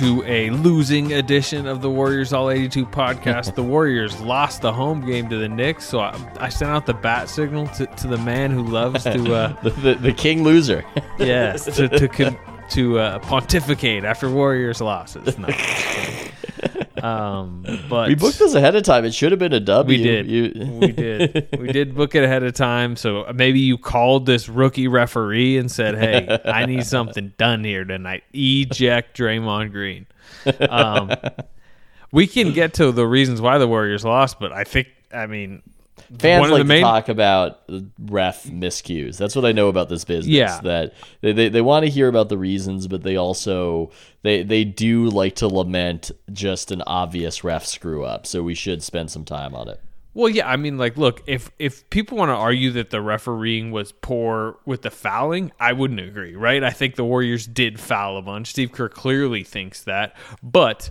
To a losing edition of the Warriors All 82 podcast. the Warriors lost the home game to the Knicks, so I, I sent out the bat signal to, to the man who loves to, uh, the, the, the king loser. yes, to to, to uh, pontificate after Warriors losses. No. um, but we booked this ahead of time. It should have been a W. We did. You- we did. We did book it ahead of time. So maybe you called this rookie referee and said, "Hey, I need something done here tonight. Eject Draymond Green." Um, we can get to the reasons why the Warriors lost, but I think, I mean, Fans one like main to talk about ref miscues. That's what I know about this business. Yeah. that they, they, they want to hear about the reasons, but they also they they do like to lament just an obvious ref screw up. So we should spend some time on it. Well, yeah, I mean, like, look, if if people want to argue that the refereeing was poor with the fouling, I wouldn't agree, right? I think the Warriors did foul a bunch. Steve Kerr clearly thinks that, but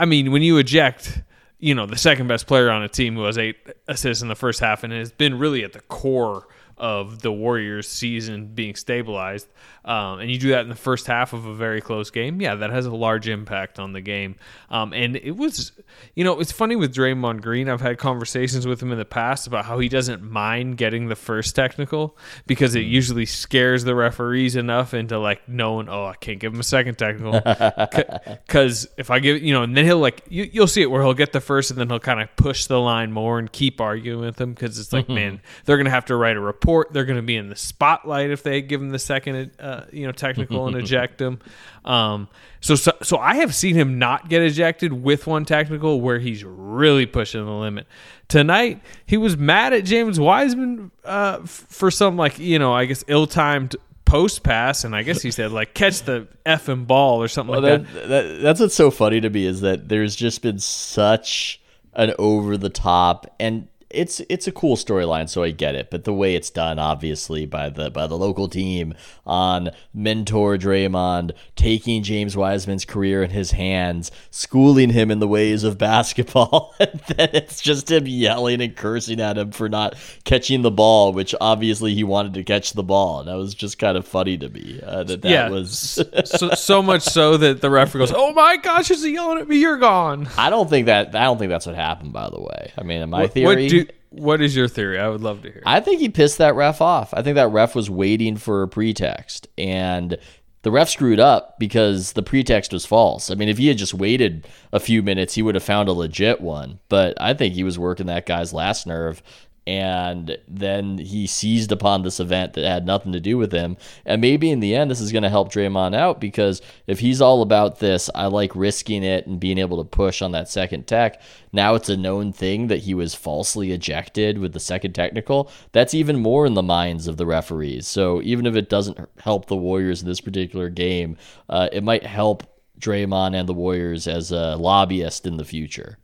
I mean, when you eject, you know, the second best player on a team who has eight assists in the first half and has been really at the core of the Warriors' season being stabilized, um, and you do that in the first half of a very close game, yeah, that has a large impact on the game. Um, and it was, you know, it's funny with Draymond Green. I've had conversations with him in the past about how he doesn't mind getting the first technical because it usually scares the referees enough into like knowing, oh, I can't give him a second technical because if I give, you know, and then he'll like you, you'll see it where he'll get the first and then he'll kind of push the line more and keep arguing with them because it's like, man, they're gonna have to write a report. They're gonna be in the spotlight if they give him the second, uh, you know, technical and eject him. Um, so, so so I have seen him not get ejected with one technical where he's really pushing the limit. Tonight he was mad at James Wiseman uh, for some like you know I guess ill-timed post pass, and I guess he said like catch the effing ball or something Well, like that, that. that that's what's so funny to me is that there's just been such an over the top and it's it's a cool storyline, so I get it. But the way it's done, obviously, by the by the local team on mentor Draymond taking James Wiseman's career in his hands, schooling him in the ways of basketball, and then it's just him yelling and cursing at him for not catching the ball, which obviously he wanted to catch the ball. And that was just kind of funny to me. Uh, that that yeah, was. so, so much so that the referee goes, "Oh my gosh, is he yelling at me? You're gone." I don't think that I don't think that's what happened. By the way, I mean, in my What- theory, What, do, what is your theory? I would love to hear. I think he pissed that ref off. I think that ref was waiting for a pretext, and the ref screwed up because the pretext was false. I mean, if he had just waited a few minutes, he would have found a legit one. But I think he was working that guy's last nerve. And then he seized upon this event that had nothing to do with him. And maybe in the end, this is going to help Draymond out because if he's all about this, I like risking it and being able to push on that second tech. Now it's a known thing that he was falsely ejected with the second technical. That's even more in the minds of the referees. So even if it doesn't help the Warriors in this particular game, uh, it might help Draymond and the Warriors as a lobbyist in the future.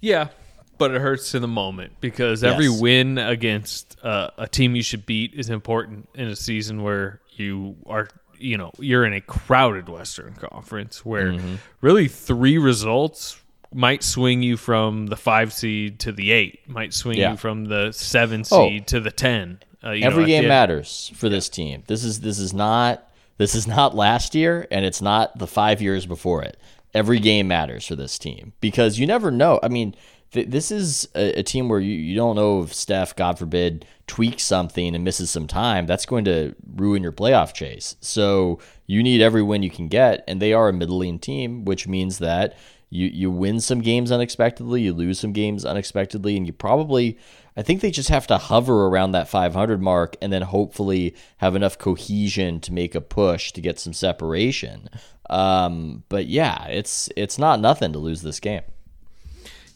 Yeah, but it hurts in the moment because every Yes. win against uh, a team you should beat is important in a season where you are, you know, you're in a crowded Western Conference where Mm-hmm. really three results might swing you from the five seed to the eight, might swing Yeah. you from the seven seed to the ten. Uh, you know, Every at game matters for this team. This is this is not this is not last year and it's not the 5 years before it. Every game matters for this team because you never know. I mean, th- this is a, a team where you, you don't know if Steph, God forbid, tweaks something and misses some time. That's going to ruin your playoff chase. So you need every win you can get, and they are a middling team, which means that you you win some games unexpectedly, you lose some games unexpectedly, and you probably I think they just have to hover around that 500 mark and then hopefully have enough cohesion to make a push to get some separation. Um, but yeah, it's it's not nothing to lose this game.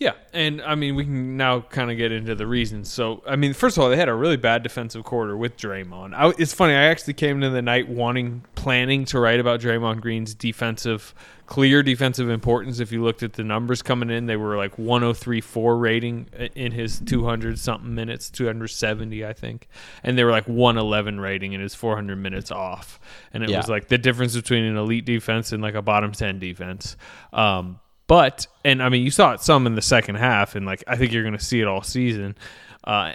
Yeah, and I mean we can now kind of get into the reasons. So I mean, first of all, they had a really bad defensive quarter with Draymond. I, it's funny. I actually came into the night wanting, planning to write about Draymond Green's defensive, clear defensive importance. If you looked at the numbers coming in, they were like 103.4 rating in his 200 something minutes, 270 I think, and they were like 111 rating in his 400 minutes off. And it Yeah. was like the difference between an elite defense and like a bottom 10 defense. Um, but and I mean, you saw it some in the second half, and like I think you're going to see it all season. Uh,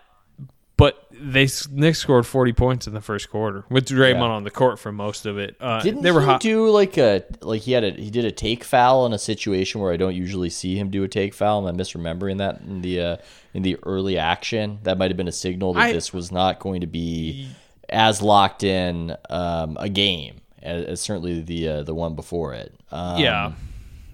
but they Knicks scored 40 points in the first quarter with Draymond Yeah. on the court for most of it. Uh, Didn't they were he hot. do like a like he had a he did a take foul in a situation where I don't usually see him do a take foul? Am I misremembering that in the uh, in the early action? That might have been a signal that I- this was not going to be as locked in um, a game as, as certainly the uh, the one before it. Um, yeah.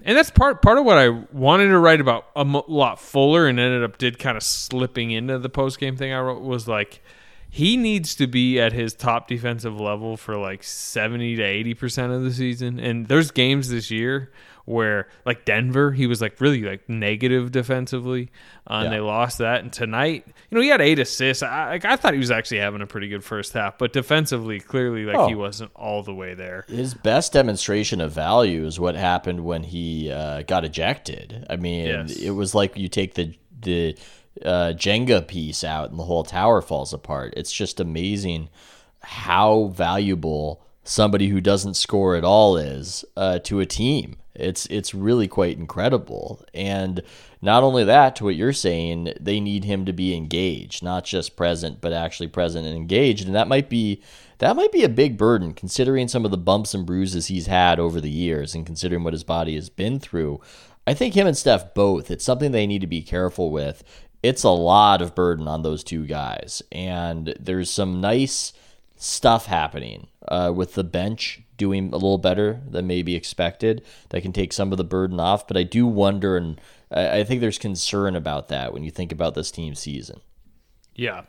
And that's part part of what I wanted to write about a lot fuller, and ended up did kind of slipping into the post game thing I wrote was like he needs to be at his top defensive level for like seventy to eighty percent of the season. And there's games this year where like Denver, he was like really like negative defensively, uh, and Yeah. they lost that. And tonight, you know, he had eight assists. I, like I thought he was actually having a pretty good first half, but defensively, clearly, like Oh. he wasn't all the way there. His best demonstration of value is what happened when he uh, got ejected. I mean, Yes. it was like you take the the uh, Jenga piece out and the whole tower falls apart. It's just amazing how valuable somebody who doesn't score at all is uh, to a team. It's it's really quite incredible. And not only that, to what you're saying, they need him to be engaged, not just present, but actually present and engaged. And that might be that might be a big burden considering some of the bumps and bruises he's had over the years and considering what his body has been through. I think him and Steph both, it's something they need to be careful with. It's a lot of burden on those two guys. And there's some nice stuff happening uh, with the bench doing a little better than maybe expected that can take some of the burden off. But I do wonder, and I I think there's concern about that when you think about this team season. Yeah.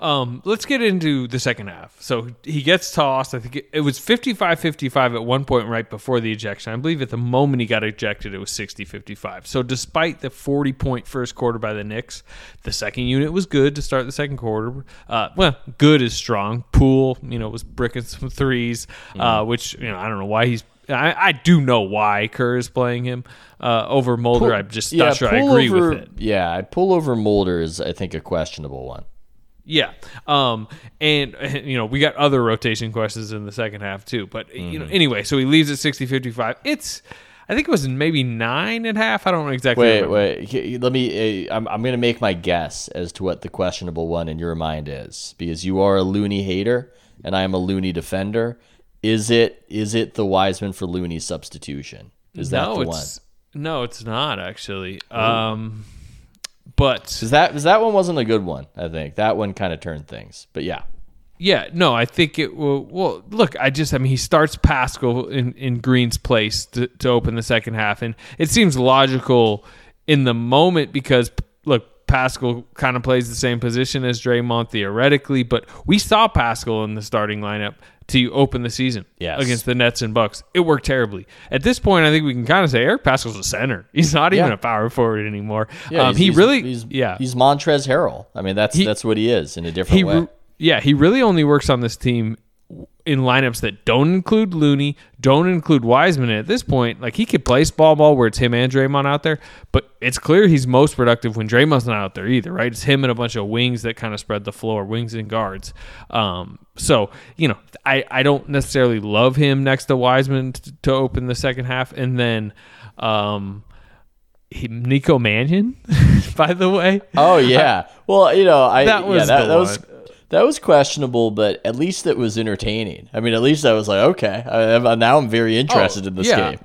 Um, let's get into the second half. So he gets tossed. I think it, it was 55 55 at one point right before the ejection. I believe at the moment he got ejected, it was 60 55. So despite the 40 point first quarter by the Knicks, the second unit was good to start the second quarter. Uh, well, good is strong. Poole, you know, was bricking some threes, uh, which, you know, I don't know why he's. I, I do know why Kerr is playing him uh, over Mulder. I'm just not sure I pull agree over, with it. Yeah, I Poole over Mulder is I think a questionable one. Yeah. Um and you know, we got other rotation questions in the second half too. But you Mm-hmm. know, anyway, so he leaves at 60-55. It's I think it was maybe nine and a half. I don't know exactly. Wait, remember. wait. Let me. Uh, I'm, I'm going to make my guess as to what the questionable one in your mind is, because you are a Looney hater and I am a Looney defender. Is it? Is it the Wiseman for Looney substitution? Is that no, the one? it's no, it's not actually. Um but Because that, because that one wasn't a good one. I think that one kind of turned things. But yeah, Yeah, no, I think it will. Well, look, I just, I mean, he starts Paschall in, in Green's place to, to open the second half, and it seems logical in the moment because, look, Paschall kind of plays the same position as Draymond theoretically, but we saw Paschall in the starting lineup to open the season Yes. against the Nets and Bucks. It worked terribly. At this point, I think we can kind of say Eric Paschall's a center. He's not even Yeah. a power forward anymore. yeah. um, he's- he he's- really, he's, yeah, he's Montrezl Harrell. I mean, that's He- that's what he is in a different he way. yeah he really only works on this team in lineups that don't include Looney, don't include Wiseman. At this point, like he could play small ball where it's him and Draymond out there, but it's clear he's most productive when Draymond's not out there either, right? It's him and a bunch of wings that kind of spread the floor, wings and guards. Um, so you know, I I don't necessarily love him next to Wiseman t- to open the second half, and then. Um, Nico Mannion, by the way. Oh yeah. Well, you know, I That was yeah, that, that was. That was questionable, but at least it was entertaining. I mean, at least I was like, okay, I, I'm- now I'm very oh, interested in this Oh, yeah. game.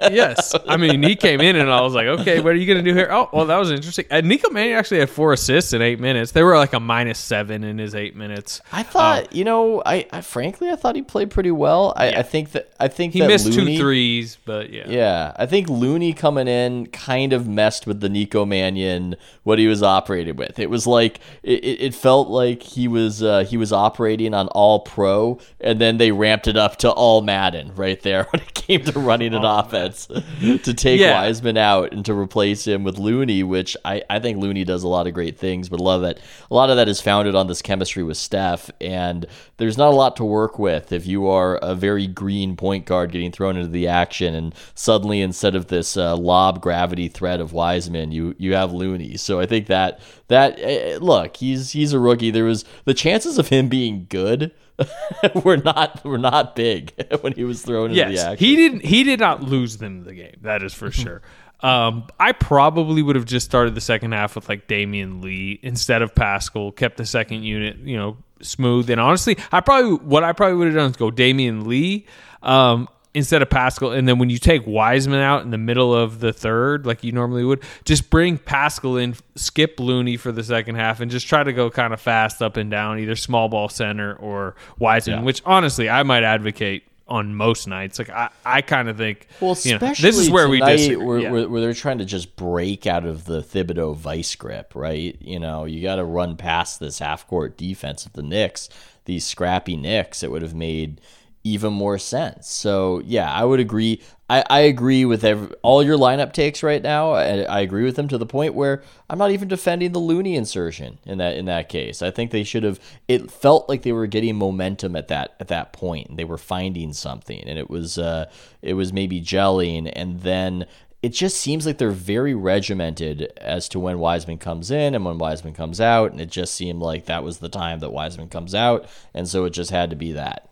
yes. I mean, he came in and I was like, okay, what are you going to do here? Oh, well, that was interesting. And Nico Mannion actually had four assists in eight minutes. They were like a minus seven in his eight minutes. I thought, uh, you know, I, I frankly I thought he played pretty well. I, I think that I think He missed Looney, two threes, but yeah. Yeah, I think Looney coming in kind of messed with the Nico Mannion what he was operated with. It was like it it felt like he was uh, he was operating on all pro, and then they ramped it up to all Madden right there when it came to running an offense to take Yeah. Wiseman out and to replace him with Looney, which I, I think Looney does a lot of great things, but a lot of that a lot of that is founded on this chemistry with Steph, and there's not a lot to work with if you are a very green point guard getting thrown into the action, and suddenly instead of this uh, lob gravity threat of Wiseman, you you have Looney. So I think that that eh, look, he's he's a rookie. There was the chances of him being good. were not were not big when he was thrown into the Yes, action. he didn't. He did not lose them the game. That is for sure. Um, I probably would have just started the second half with like Damion Lee instead of Paschall. Kept the second unit, you know, smooth. And honestly, I probably what I probably would have done is go Damion Lee um, instead of Paschall. And then when you take Wiseman out in the middle of the third, like you normally would, just bring Paschall in, skip Looney for the second half, and just try to go kind of fast up and down, either small ball center or Wiseman. Which honestly, I might advocate on most nights. Like I, I kind of think, Well, you know, especially this is where we tonight, disagree. Where, Yeah. where, where they're trying to just break out of the Thibodeau vice grip, right? You know, you got to run past this half court defense of the Knicks, these scrappy Knicks. It would have made even more sense. So yeah, I would agree. I, I agree with every, all your lineup takes right now. I, I agree with them to the point where I'm not even defending the Looney insertion in that in that case. I think they should have. It felt like they were getting momentum at that at that point, and they were finding something, and it was uh, it was maybe gelling, and then it just seems like they're very regimented as to when Wiseman comes in and when Wiseman comes out, and it just seemed like that was the time that Wiseman comes out, and so it just had to be that.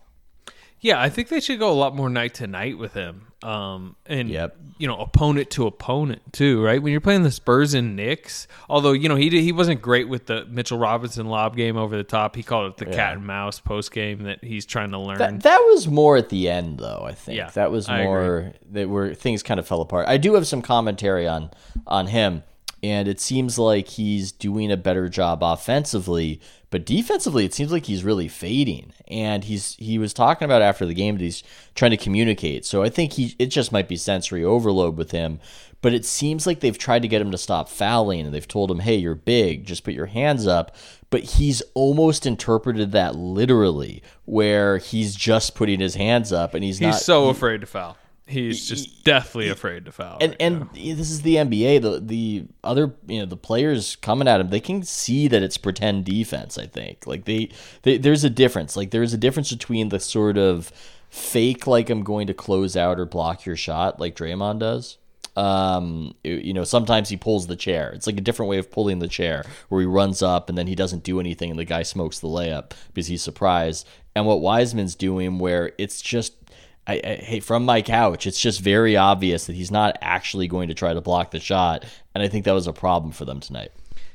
Yeah, I think they should go a lot more night to night with him. Um, and Yep. you know, opponent to opponent too, right? When you're playing the Spurs and Knicks, although you know he did, he wasn't great with the Mitchell Robinson lob game over the top. He called it the cat and mouse post game that he's trying to learn. That, that was more at the end, though. I think Yeah, that was more that where things kind of fell apart. I do have some commentary on on him, and it seems like he's doing a better job offensively, but defensively, it seems like he's really fading. And he's he was talking about after the game that he's trying to communicate. So I think he it just might be sensory overload with him. But it seems like they've tried to get him to stop fouling, and they've told him, "Hey, you're big, just put your hands up." But he's almost interpreted that literally, where he's just putting his hands up, and he's, he's not. so afraid to foul. He's just deathly afraid to foul. and right and now. this is the NBA. The the other you know the players coming at him, they can see that it's pretend defense. I think like they, they there's a difference. Like there's a difference between the sort of fake like I'm going to close out or block your shot like Draymond does. Um, you know, sometimes he pulls the chair. It's like a different way of pulling the chair where he runs up and then he doesn't do anything and the guy smokes the layup because he's surprised. And what Wiseman's doing where it's just I, I, hey, from my couch, it's just very obvious that he's not actually going to try to block the shot, and I think that was a problem for them tonight.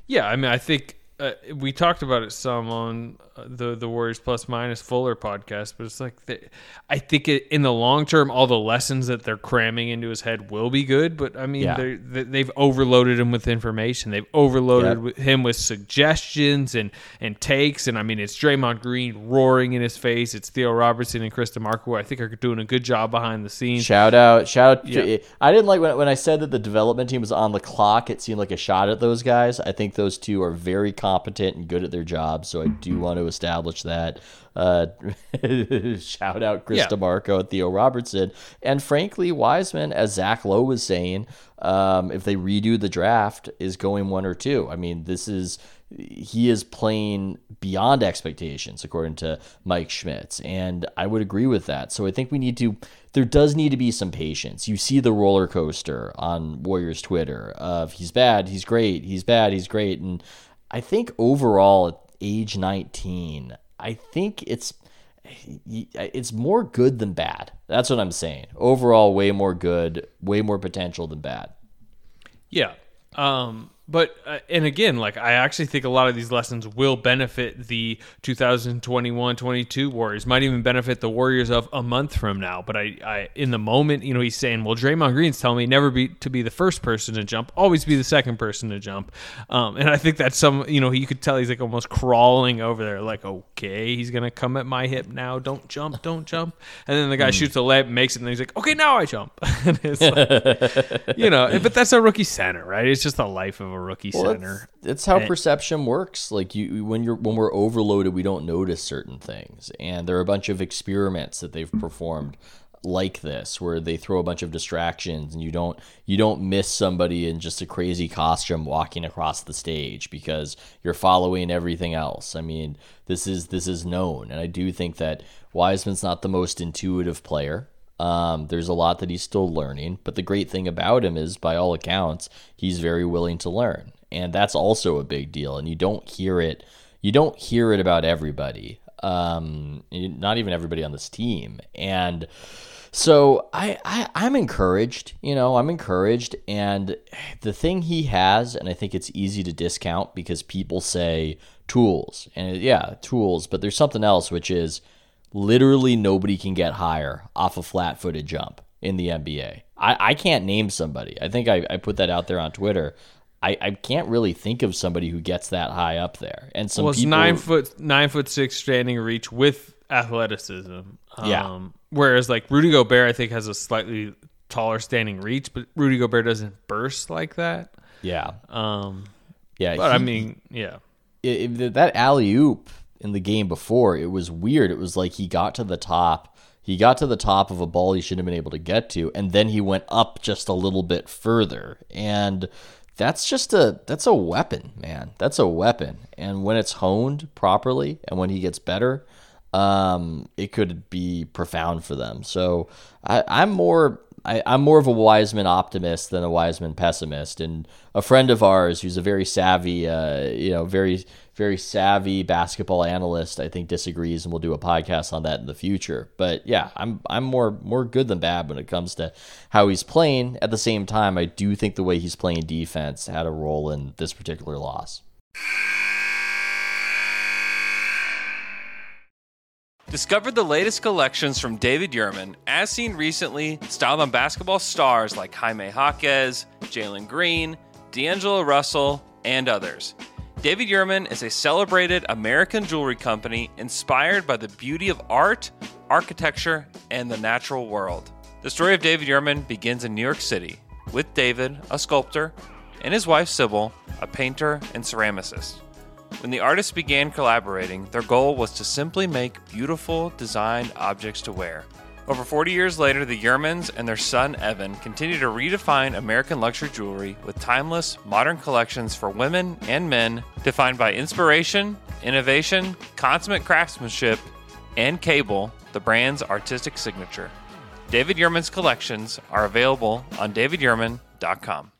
Yeah, I mean, I think uh, we talked about it some on uh, the the Warriors plus minus Fuller podcast, but it's like the, I think it, in the long term, all the lessons that they're cramming into his head will be good. But I mean, Yeah. they they've overloaded him with information. They've overloaded Yep. with him with suggestions and and takes. And I mean, it's Draymond Green roaring in his face. It's Theo Robertson and Chris DeMarco, who I think are doing a good job behind the scenes. Shout out, shout out! Yeah. I didn't like when, when I said that the development team was on the clock. It seemed like a shot at those guys. I think those two are very competent and good at their jobs. So I do want to establish that. Uh, shout out Chris Yeah. DeMarco and Theo Robertson, and frankly Wiseman, as Zach Lowe was saying, um, if they redo the draft, is going one or two. I mean, this is he is playing beyond expectations according to Mike Schmitz and I would agree with that. So I think we need to there does need to be some patience. You see the roller coaster on Warriors Twitter of he's bad, he's great, he's bad, he's great and I think overall at age 19, I think it's it's more good than bad. That's what I'm saying. Overall way more good, way more potential than bad. Yeah. Um, But uh, and again, like I actually think a lot of these lessons will benefit the 2021-22 Warriors. Might even benefit the Warriors of a month from now. But I, I in the moment, you know, he's saying, "Well, Draymond Green's telling me never be to be the first person to jump, always be the second person to jump." Um, and I think that's some, you know, you could tell he's like almost crawling over there, like, "Okay, he's gonna come at my hip now. Don't jump, don't jump." And then the guy shoots a layup, makes it, and then he's like, "Okay, now I jump." and it's like, you know, but that's a rookie center, right? It's just the life of a rookie Well, center. That's, it's how And- perception works. Like you, when you're when we're overloaded, we don't notice certain things, and there are a bunch of experiments that they've performed like this, where they throw a bunch of distractions, and you don't you don't miss somebody in just a crazy costume walking across the stage because you're following everything else. I mean, this is this is known, and I do think that Wiseman's not the most intuitive player. Um, there's a lot that he's still learning, but the great thing about him is, by all accounts, he's very willing to learn, and that's also a big deal. And you don't hear it, you don't hear it about everybody, um, not even everybody on this team. And so I, I I'm encouraged, you know, I'm encouraged, and the thing he has, and I think it's easy to discount because people say tools, and yeah, tools, but there's something else which is literally nobody can get higher off a flat footed jump in the NBA. I, I can't name somebody. I think I, I put that out there on Twitter. I, I can't really think of somebody who gets that high up there. And some well, it's people nine foot nine foot six standing reach with athleticism. Um, Yeah. Whereas like Rudy Gobert, I think has a slightly taller standing reach, but Rudy Gobert doesn't burst like that. Yeah. Um, Yeah. but I mean, yeah. it, it- that alley oop in the game before, it was weird. It was like he got to the top. He got to the top of a ball he shouldn't have been able to get to, and then he went up just a little bit further. And that's just a that's a weapon, man. That's a weapon. And when it's honed properly and when he gets better, um, it could be profound for them. So I, I'm more I, I'm more of a Wiseman optimist than a Wiseman pessimist. And a friend of ours who's a very savvy, uh, you know, very very savvy basketball analyst, I think disagrees, and we'll do a podcast on that in the future. But yeah, I'm I'm more more good than bad when it comes to how he's playing. At the same time, I do think the way he's playing defense had a role in this particular loss. Discover the latest collections from David Yurman, as seen recently, styled on basketball stars like Jaime Jaquez, Jalen Green, D'Angelo Russell, and others. David Yurman is a celebrated American jewelry company inspired by the beauty of art, architecture, and the natural world. The story of David Yurman begins in New York City, with David, a sculptor, and his wife Sybil, a painter and ceramicist. When the artists began collaborating, their goal was to simply make beautiful, designed objects to wear. Over 40 years later, the Yurmans and their son Evan continue to redefine American luxury jewelry with timeless, modern collections for women and men defined by inspiration, innovation, consummate craftsmanship, and cable, the brand's artistic signature. David Yurman's collections are available on davidyurman.com.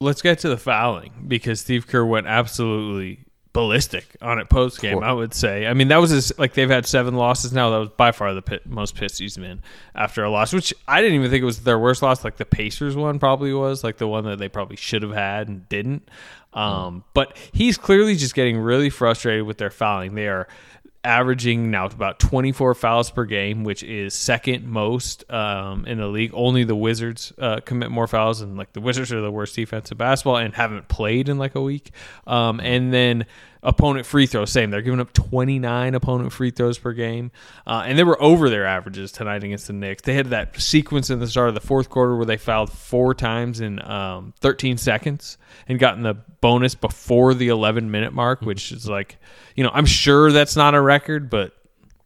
Let's get to the fouling because Steve Kerr went absolutely ballistic on it post game. I would say. I mean, that was his, like they've had seven losses now. That was by far the pit, most pissed he's been after a loss, which I didn't even think it was their worst loss. Like the Pacers one probably was, like the one that they probably should have had and didn't. Um, But he's clearly just getting really frustrated with their fouling. They are averaging now about 24 fouls per game, which is second most um, in the league. Only the Wizards uh, commit more fouls, and like the Wizards are the worst defense basketball and haven't played in like a week. Um, and then opponent free throws, same. They're giving up 29 opponent free throws per game, uh, and they were over their averages tonight against the Knicks. They had that sequence in the start of the fourth quarter where they fouled four times in um, 13 seconds and gotten the bonus before the 11 minute mark, which is like, you know, I'm sure that's not a record, but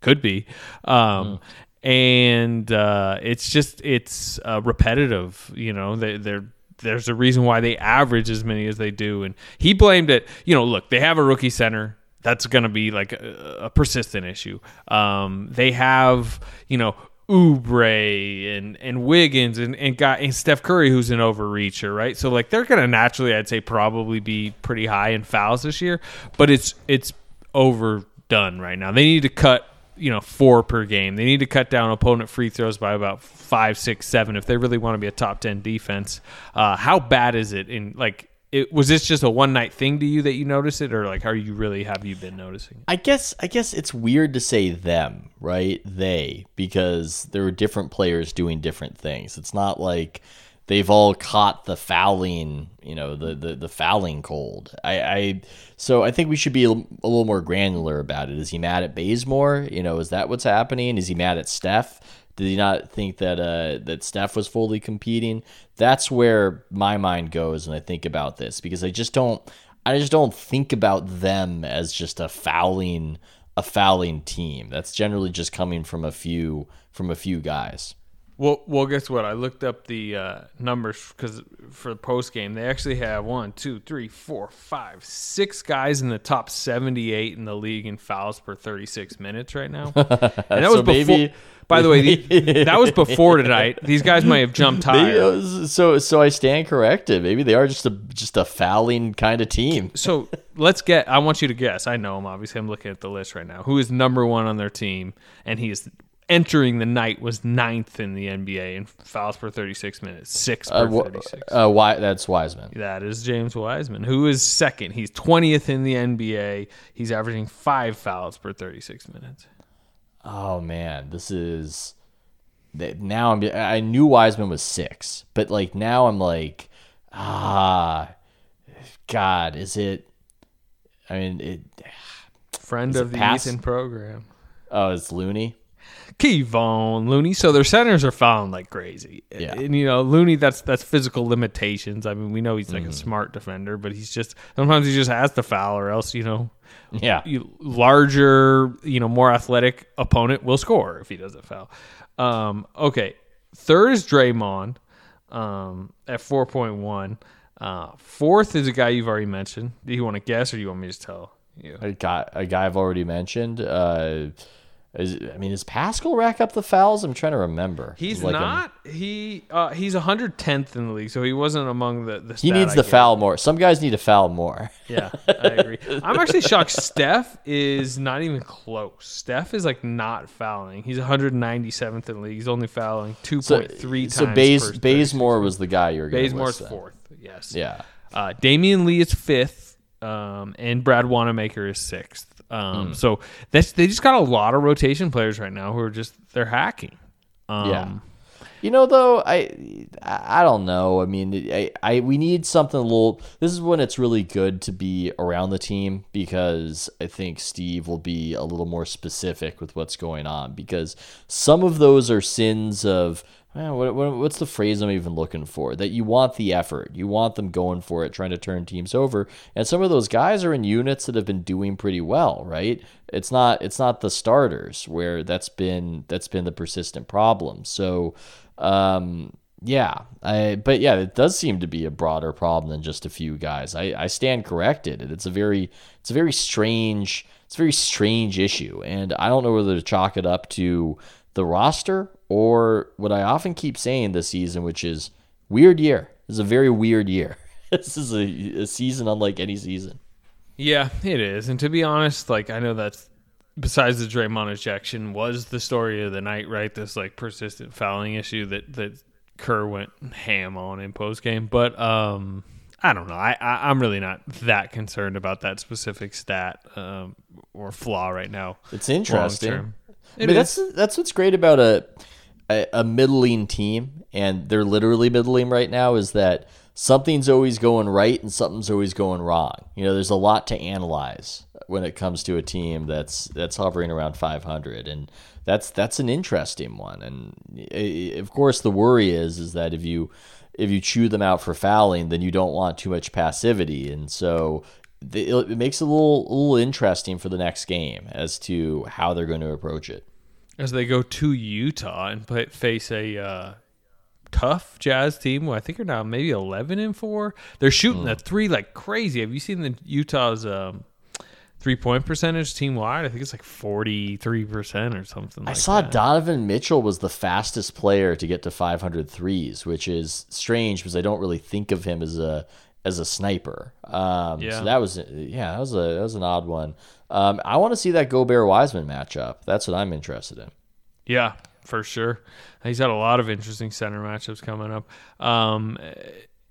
could be. Um, And uh, it's just it's uh, repetitive. You know, they, they're there's a reason why they average as many as they do. And he blamed it. You know, look, they have a rookie center. That's going to be like a, a persistent issue. Um, they have, you know, Oubre and and Wiggins and and and Steph Curry who's an overreacher, right? So like they're gonna naturally, I'd say, probably be pretty high in fouls this year, but it's it's overdone right now. They need to cut you know four per game. They need to cut down opponent free throws by about five, six, seven if they really want to be a top ten defense. Uh, how bad is it in like? it was this just a one night thing to you that you noticed it, or like are you really have you been noticing? I guess I guess it's weird to say them, right? They because there are different players doing different things. It's not like they've all caught the fouling, you know, the the, the fouling cold. I, I so I think we should be a, little more granular about it. Is he mad at Bazemore? You know, is that what's happening? Is he mad at Steph? Did he not think that uh, that Steph was fully competing? That's where my mind goes when I think about this because I just don't I just don't think about them as just a fouling a fouling team. That's generally just coming from a few from a few guys. Well, well, guess what? I looked up the uh, numbers because for the post game, they actually have one, two, three, four, five, six guys in the top seventy-eight in the league in fouls per thirty-six minutes right now, and that So was before. maybe- by the way, the, that was before tonight. These guys might have jumped higher. uh, so so I stand corrected. Maybe they are just a just a fouling kind of team. So let's get. I want you to guess. I know him. Obviously, I'm looking at the list right now. Who is number one on their team, and he is entering the night was ninth in the NBA in fouls per 36 minutes, six per Uh, wh- 36. uh, why? That's Wiseman. That is James Wiseman, who is second. He's 20th in the NBA. He's averaging five fouls per 36 minutes. Oh man, this is now. I'm. I knew Wiseman was six, but like now I'm like, ah, God, is it? I mean, it. Friend of it the pass? Ethan program. Oh, it's Looney. Kevon Looney. So their centers are fouling like crazy. Yeah. And you know, Looney that's that's physical limitations. I mean, we know he's like Mm-hmm. a smart defender, but he's just sometimes he just has to foul or else, you know, Yeah. you, larger, you know, more athletic opponent will score if he doesn't foul. Um, okay. Third is Draymond um, at 4.1. Uh, fourth is a guy you've already mentioned. Do you want to guess or do you want me to tell you? A guy, a guy I've already mentioned. Uh, is, I mean, does Paschall rack up the fouls? I'm trying to remember. He's Like, not. He uh, he's 110th in the league, so he wasn't among the. the he needs I to gave. foul more. Some guys need to foul more. Yeah, I agree. I'm actually shocked. Steph is not even close. Steph is like not fouling. He's 197th in the league. He's only fouling 2.3 So, times. so 36. Bazemore was the guy you were going list then. fourth. Yes. Yeah. Uh, Damion Lee is fifth, um, and Brad Wanamaker is sixth. Um, So that's they just got a lot of rotation players right now who are just they're hacking. Um, Yeah. You know, though, I I I don't know. I mean, I, I we need something a little. This is when it's really good to be around the team because I think Steve will be a little more specific with what's going on because some of those are sins of. What, what, what's the phrase I'm even looking for? That you want the effort, you want them going for it, trying to turn teams over, and some of those guys are in units that have been doing pretty well, right? It's not it's not the starters where that's been that's been the persistent problem. So um, yeah, I, but yeah, it does seem to be a broader problem than just a few guys. I, I stand corrected. It's a very, it's a very strange, it's a very strange issue, and I don't know whether to chalk it up to the roster or what I often keep saying this season, which is weird year. This is a very weird year. this is a, a season unlike any season. Yeah, it is. And to be honest, like I know that's besides the Draymond ejection was the story of the night, right? This like persistent fouling issue that that Kerr went ham on in post game. But um I don't know. I, I I'm really not that concerned about that specific stat um, or flaw right now. It's interesting. long-term. I mean, that's that's what's great about a, a a middling team, and they're literally middling right now. Is that something's always going right and something's always going wrong. You know, there's a lot to analyze when it comes to a team that's that's hovering around 500, and that's that's an interesting one. And eh, of course, the worry is is that if you if you chew them out for fouling, then you don't want too much passivity, and so it makes it a little a little interesting for the next game as to how they're going to approach it. As they go to Utah and play, face a uh, tough Jazz team. Who I think are now maybe eleven and four. They're shooting the three like crazy. Have you seen the Utah's um, three point percentage team wide? I think it's like forty three percent or something. I like saw that. Donovan Mitchell was the fastest player to get to 500 threes, which is strange because I don't really think of him as a as a sniper. Um, Yeah. So that was yeah, that was a that was an odd one. Um, I want to see that Gobert Wiseman matchup. That's what I'm interested in. Yeah, for sure. He's got a lot of interesting center matchups coming up. Um,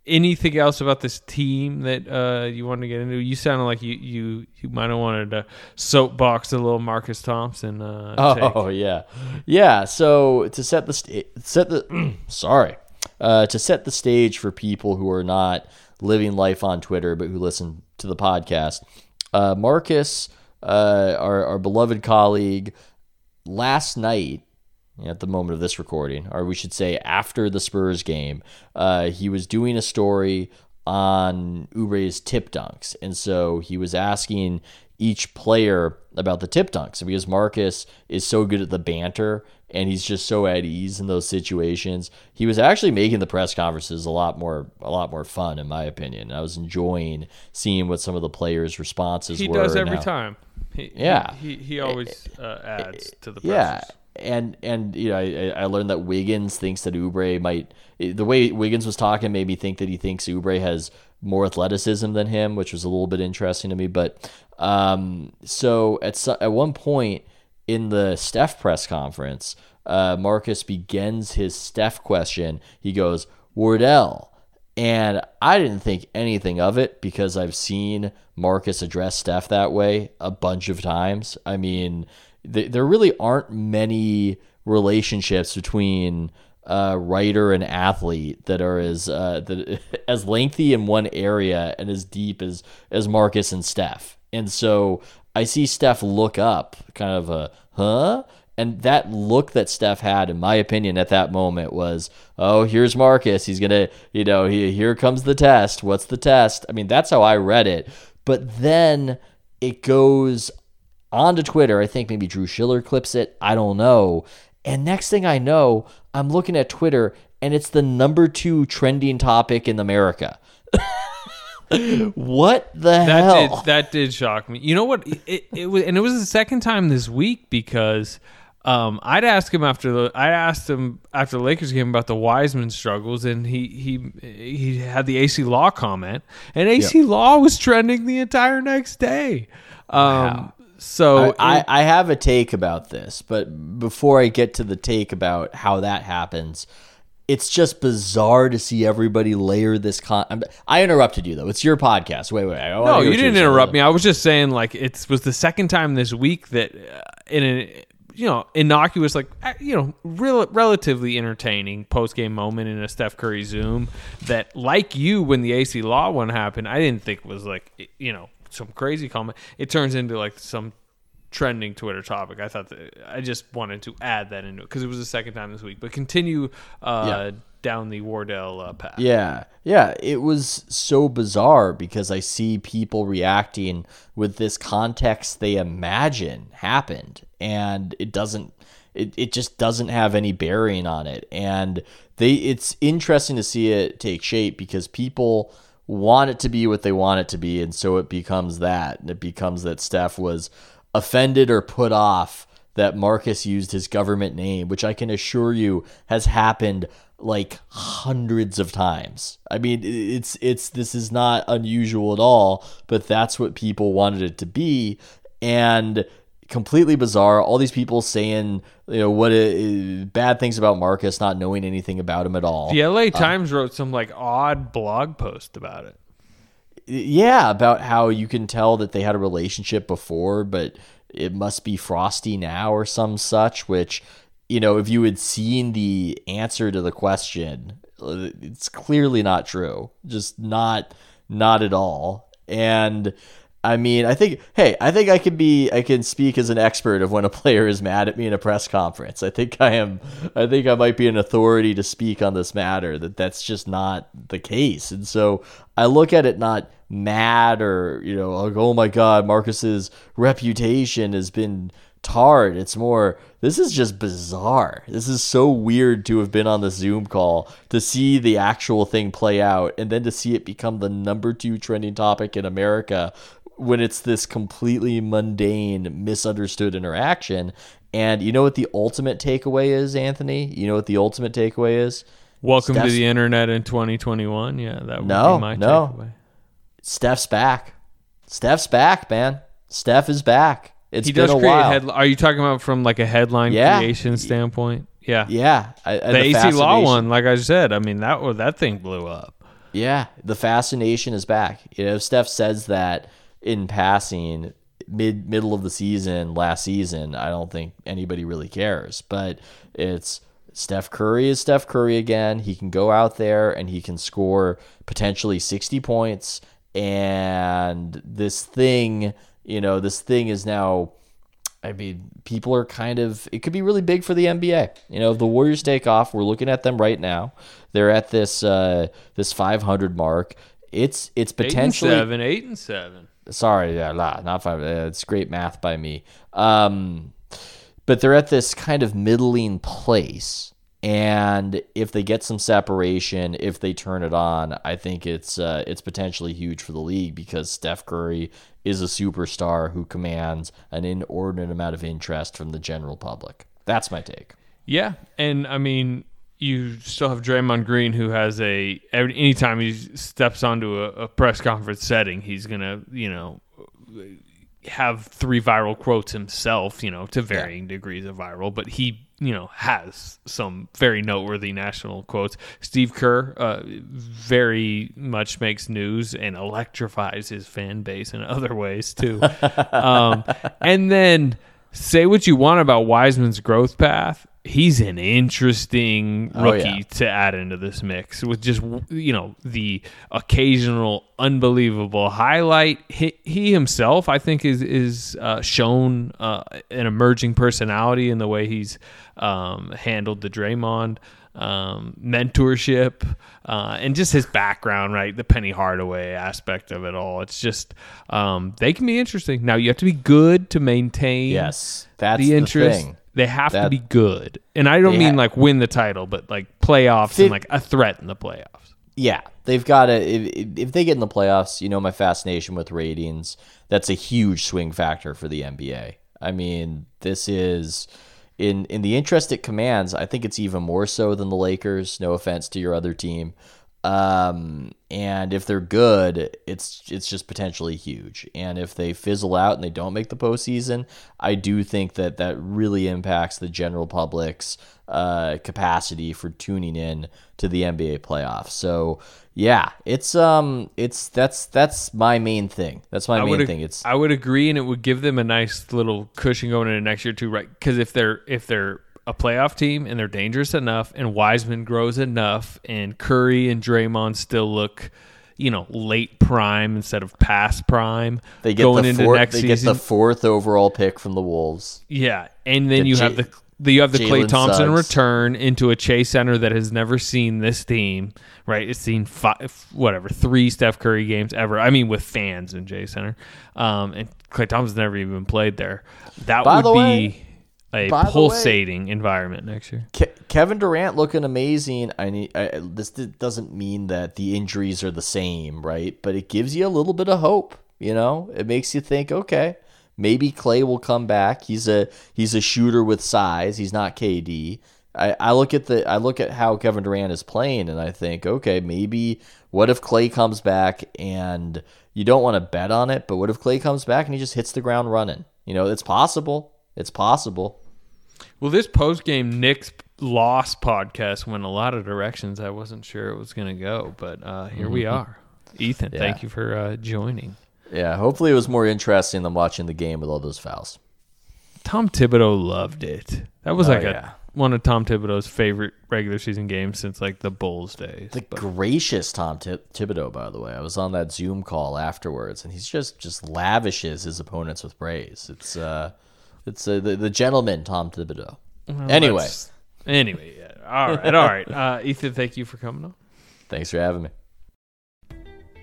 anything else about this team that uh, you want to get into? You sounded like you you you might have wanted to soapbox a little Marcus Thompson. Uh, Oh take. yeah, yeah. So to set the sta- set the sorry, uh, to set the stage for people who are not living life on Twitter but who listen to the podcast, uh, Marcus, uh, our our beloved colleague, last night at the moment of this recording, or we should say after the Spurs game, uh, he was doing a story on Oubre's tip dunks. And so he was asking each player about the tip dunks. And because Marcus is so good at the banter and he's just so at ease in those situations, he was actually making the press conferences a lot more a lot more fun in my opinion. I was enjoying seeing what some of the players' responses he were. He does every how- time. He, Yeah. he he, he always uh, adds to the yeah pressers. and and you know I, I learned that wiggins thinks that oubre might the way wiggins was talking made me think that he thinks oubre has more athleticism than him which was a little bit interesting to me but um so at so, at one point in the steph press conference uh marcus begins his steph question he goes wardell and I didn't think anything of it because I've seen Marcus address Steph that way a bunch of times. I mean, th- there really aren't many relationships between uh, writer and athlete that are as uh, that as lengthy in one area and as deep as as Marcus and Steph. And so I see Steph look up, kind of a huh, and that look that Steph had, in my opinion, at that moment was, oh, here's Marcus. He's gonna, you know, he, here comes the test. What's the test? I mean, that's how I read it. But then it goes onto Twitter. I think maybe Drew Shiller clips it. I don't know. And next thing I know, I'm looking at Twitter and it's the number two trending topic in America. what the That hell? did that did shock me. You know what? It, it was, and it was the second time this week because um, I'd ask him after the I asked him after the Lakers game about the Wiseman struggles, and he he he had the AC Law comment, and AC Law was trending the entire next day. Um, So I, I, I have a take about this, but before I get to the take about how that happens, it's just bizarre to see everybody layer this con. I'm- I interrupted you though. It's your podcast. Wait, wait. No, you didn't interrupt me. I was just saying, like, it was the second time this week that, uh, in a you know innocuous, like uh, you know, real, relatively entertaining post game moment in a Steph Curry Zoom that, like you, when the AC Law one happened, I didn't think was like you know some crazy comment. It turns into like some trending Twitter topic. I thought that I just wanted to add that into it because it was the second time this week. But continue uh, down the Wardell uh, path. Yeah, yeah. It was so bizarre because I see people reacting with this context they imagine happened, and it doesn't. It, it just doesn't have any bearing on it, and they. It's interesting to see it take shape because people want it to be what they want it to be, and so it becomes that. And it becomes that Steph was offended or put off that Marcus used his government name, which I can assure you has happened like hundreds of times. I mean, it's it's this is not unusual at all, but that's what people wanted it to be and completely bizarre. All these people saying, you know, what uh, bad things about Marcus, not knowing anything about him at all. The LA Times wrote some like odd blog post about it. Yeah, about how you can tell that they had a relationship before, but it must be frosty now or some such, which, you know, if you had seen the answer to the question, it's clearly not true. Just not not at all. And I mean, I think hey, I think I can be I can speak as an expert of when a player is mad at me in a press conference. I think I am I think I might be an authority to speak on this matter that that's just not the case. And so I look at it not mad or, you know, like oh my god, Marcus's reputation has been tarred. It's more this is just bizarre. This is so weird to have been on the Zoom call to see the actual thing play out and then to see it become the number 2 trending topic in America when it's this completely mundane, misunderstood interaction. And you know what the ultimate takeaway is, Anthony? You know what the ultimate takeaway is? Welcome to the internet in 2021. Yeah, that would No, be my no. takeaway. Steph's back. Steph's back, man. Steph is back. It's He been does a create while. Are you talking about from like a headline Yeah. creation standpoint? Yeah. yeah, I- and The AC Law one, like I said, I mean that that thing blew up. Yeah, the fascination is back. You know, Steph says that in passing mid middle of the season last season, I don't think anybody really cares. But it's Steph Curry is Steph Curry again. He can go out there and he can score potentially 60 points and this thing, you know, this thing is now I mean, people are kind of it could be really big for the NBA. You know, if the Warriors take off, we're looking at them right now. They're at this uh this 500 mark. It's it's potentially eight and seven, eight and seven. Sorry, yeah, nah, not five. uh, It's great math by me. Um, but they're at this kind of middling place, and if they get some separation, if they turn it on, I think it's uh, it's potentially huge for the league because Steph Curry is a superstar who commands an inordinate amount of interest from the general public. That's my take. Yeah, and I mean, you still have Draymond Green, who has a anytime he steps onto a, a press conference setting, he's gonna you know have three viral quotes himself, you know, to varying degrees of viral, but he you know has some very noteworthy national quotes. Steve Kerr uh, very much makes news and electrifies his fan base in other ways too. um, and then say what you want about Wiseman's growth path. He's an interesting Oh, rookie yeah. to add into this mix with just you know the occasional unbelievable highlight. He, he himself, I think, is is uh, shown uh, an emerging personality in the way he's um, handled the Draymond um, mentorship uh, and just his background, right? The Penny Hardaway aspect of it all. It's just um, they can be interesting. Now you have to be good to maintain Yes, that's the the interest. thing. They have to be good, and I don't mean ha- like win the title, but like playoffs and like a threat in the playoffs. Yeah, they've got to. If, if they get in the playoffs, you know my fascination with ratings. That's a huge swing factor for the NBA. I mean, this is in in the interest it commands. I think it's even more so than the Lakers. No offense to your other team. Um, and if they're good, it's it's just potentially huge. And if they fizzle out and they don't make the postseason, I do think that that really impacts the general public's uh, capacity for tuning in to the NBA playoffs. So yeah, it's um, it's that's that's my main thing. That's my I main thing. It's I would agree, and it would give them a nice little cushion going into next year too, right? Because if they're if they're a playoff team and they're dangerous enough, and Wiseman grows enough, and Curry and Draymond still look, you know, late prime instead of past prime, they get going the into fourth, next they season. get the fourth overall pick from the Wolves. Yeah, and then The you J- have the the you have the Klay Thompson Suggs. return into a Chase Center that has never seen this team. Right, it's seen five, whatever, three Steph Curry games ever. I mean, with fans in Chase Center, um, and Klay Thompson's never even played there. That By would the be way- a by the way- pulsating environment next year. Ke- Kevin Durant looking amazing. I need I, this doesn't mean that the injuries are the same, right? But it gives you a little bit of hope. You know, it makes you think, okay, maybe Klay will come back. He's a he's a shooter with size. He's not KD. I, I look at the I look at how Kevin Durant is playing, and I think, okay, maybe what if Klay comes back and you don't want to bet on it, but what if Klay comes back and he just hits the ground running? You know, it's possible. It's possible. Well, this post game Knicks loss podcast went a lot of directions. I wasn't sure it was going to go, but uh, here we are. Ethan, Yeah. thank you for uh, joining. Yeah, hopefully it was more interesting than watching the game with all those fouls. Tom Thibodeau loved it. That was Oh, like yeah. a, one of Tom Thibodeau's favorite regular season games since like the Bulls days. The gracious Tom Thi- Thibodeau, by the way. I was on that Zoom call afterwards, and he's just just lavishes his opponents with praise. It's uh, it's uh, the the gentleman Tom Thibodeau. anyway, anyway, yeah. all right, all right. Uh, Ethan, thank you for coming on. thanks for having me.